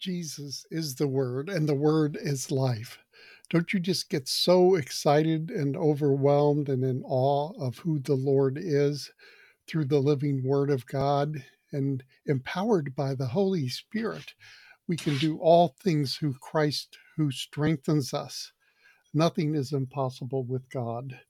Jesus is the Word, and the Word is life. Don't you just get so excited and overwhelmed and in awe of who the Lord is through the living Word of God and empowered by the Holy Spirit? We can do all things through Christ who strengthens us. Nothing is impossible with God.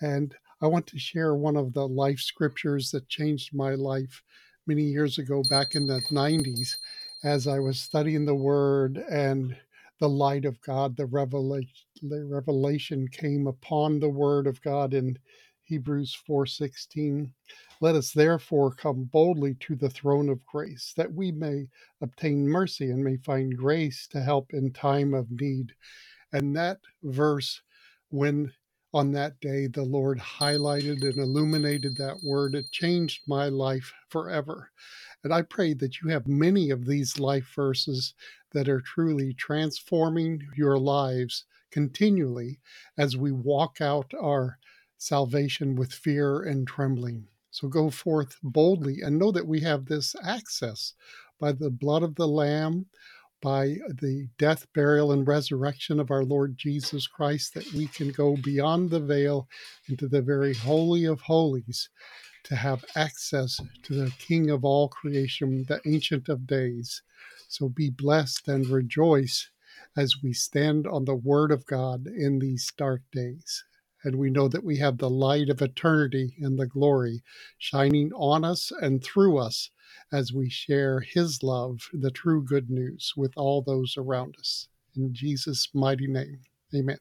And I want to share one of the life scriptures that changed my life many years ago, back in the 90s, as I was studying the Word and the light of God, the revelation, the revelation came upon the Word of God in Hebrews 4:16. Let us therefore come boldly to the throne of grace, that we may obtain mercy and may find grace to help in time of need. And that verse, when on that day the Lord highlighted and illuminated that word, it changed my life forever. And I pray that you have many of these life verses that are truly transforming your lives continually as we walk out our salvation with fear and trembling. So go forth boldly and know that we have this access by the blood of the Lamb by the death, burial, and resurrection of our Lord Jesus Christ that we can go beyond the veil into the very holy of holies to have access to the King of all creation, the Ancient of Days. So be blessed and rejoice as we stand on the Word of God in these dark days. And we know that we have the light of eternity and the glory shining on us and through us as we share His love, the true good news, with all those around us. In Jesus' mighty name, amen.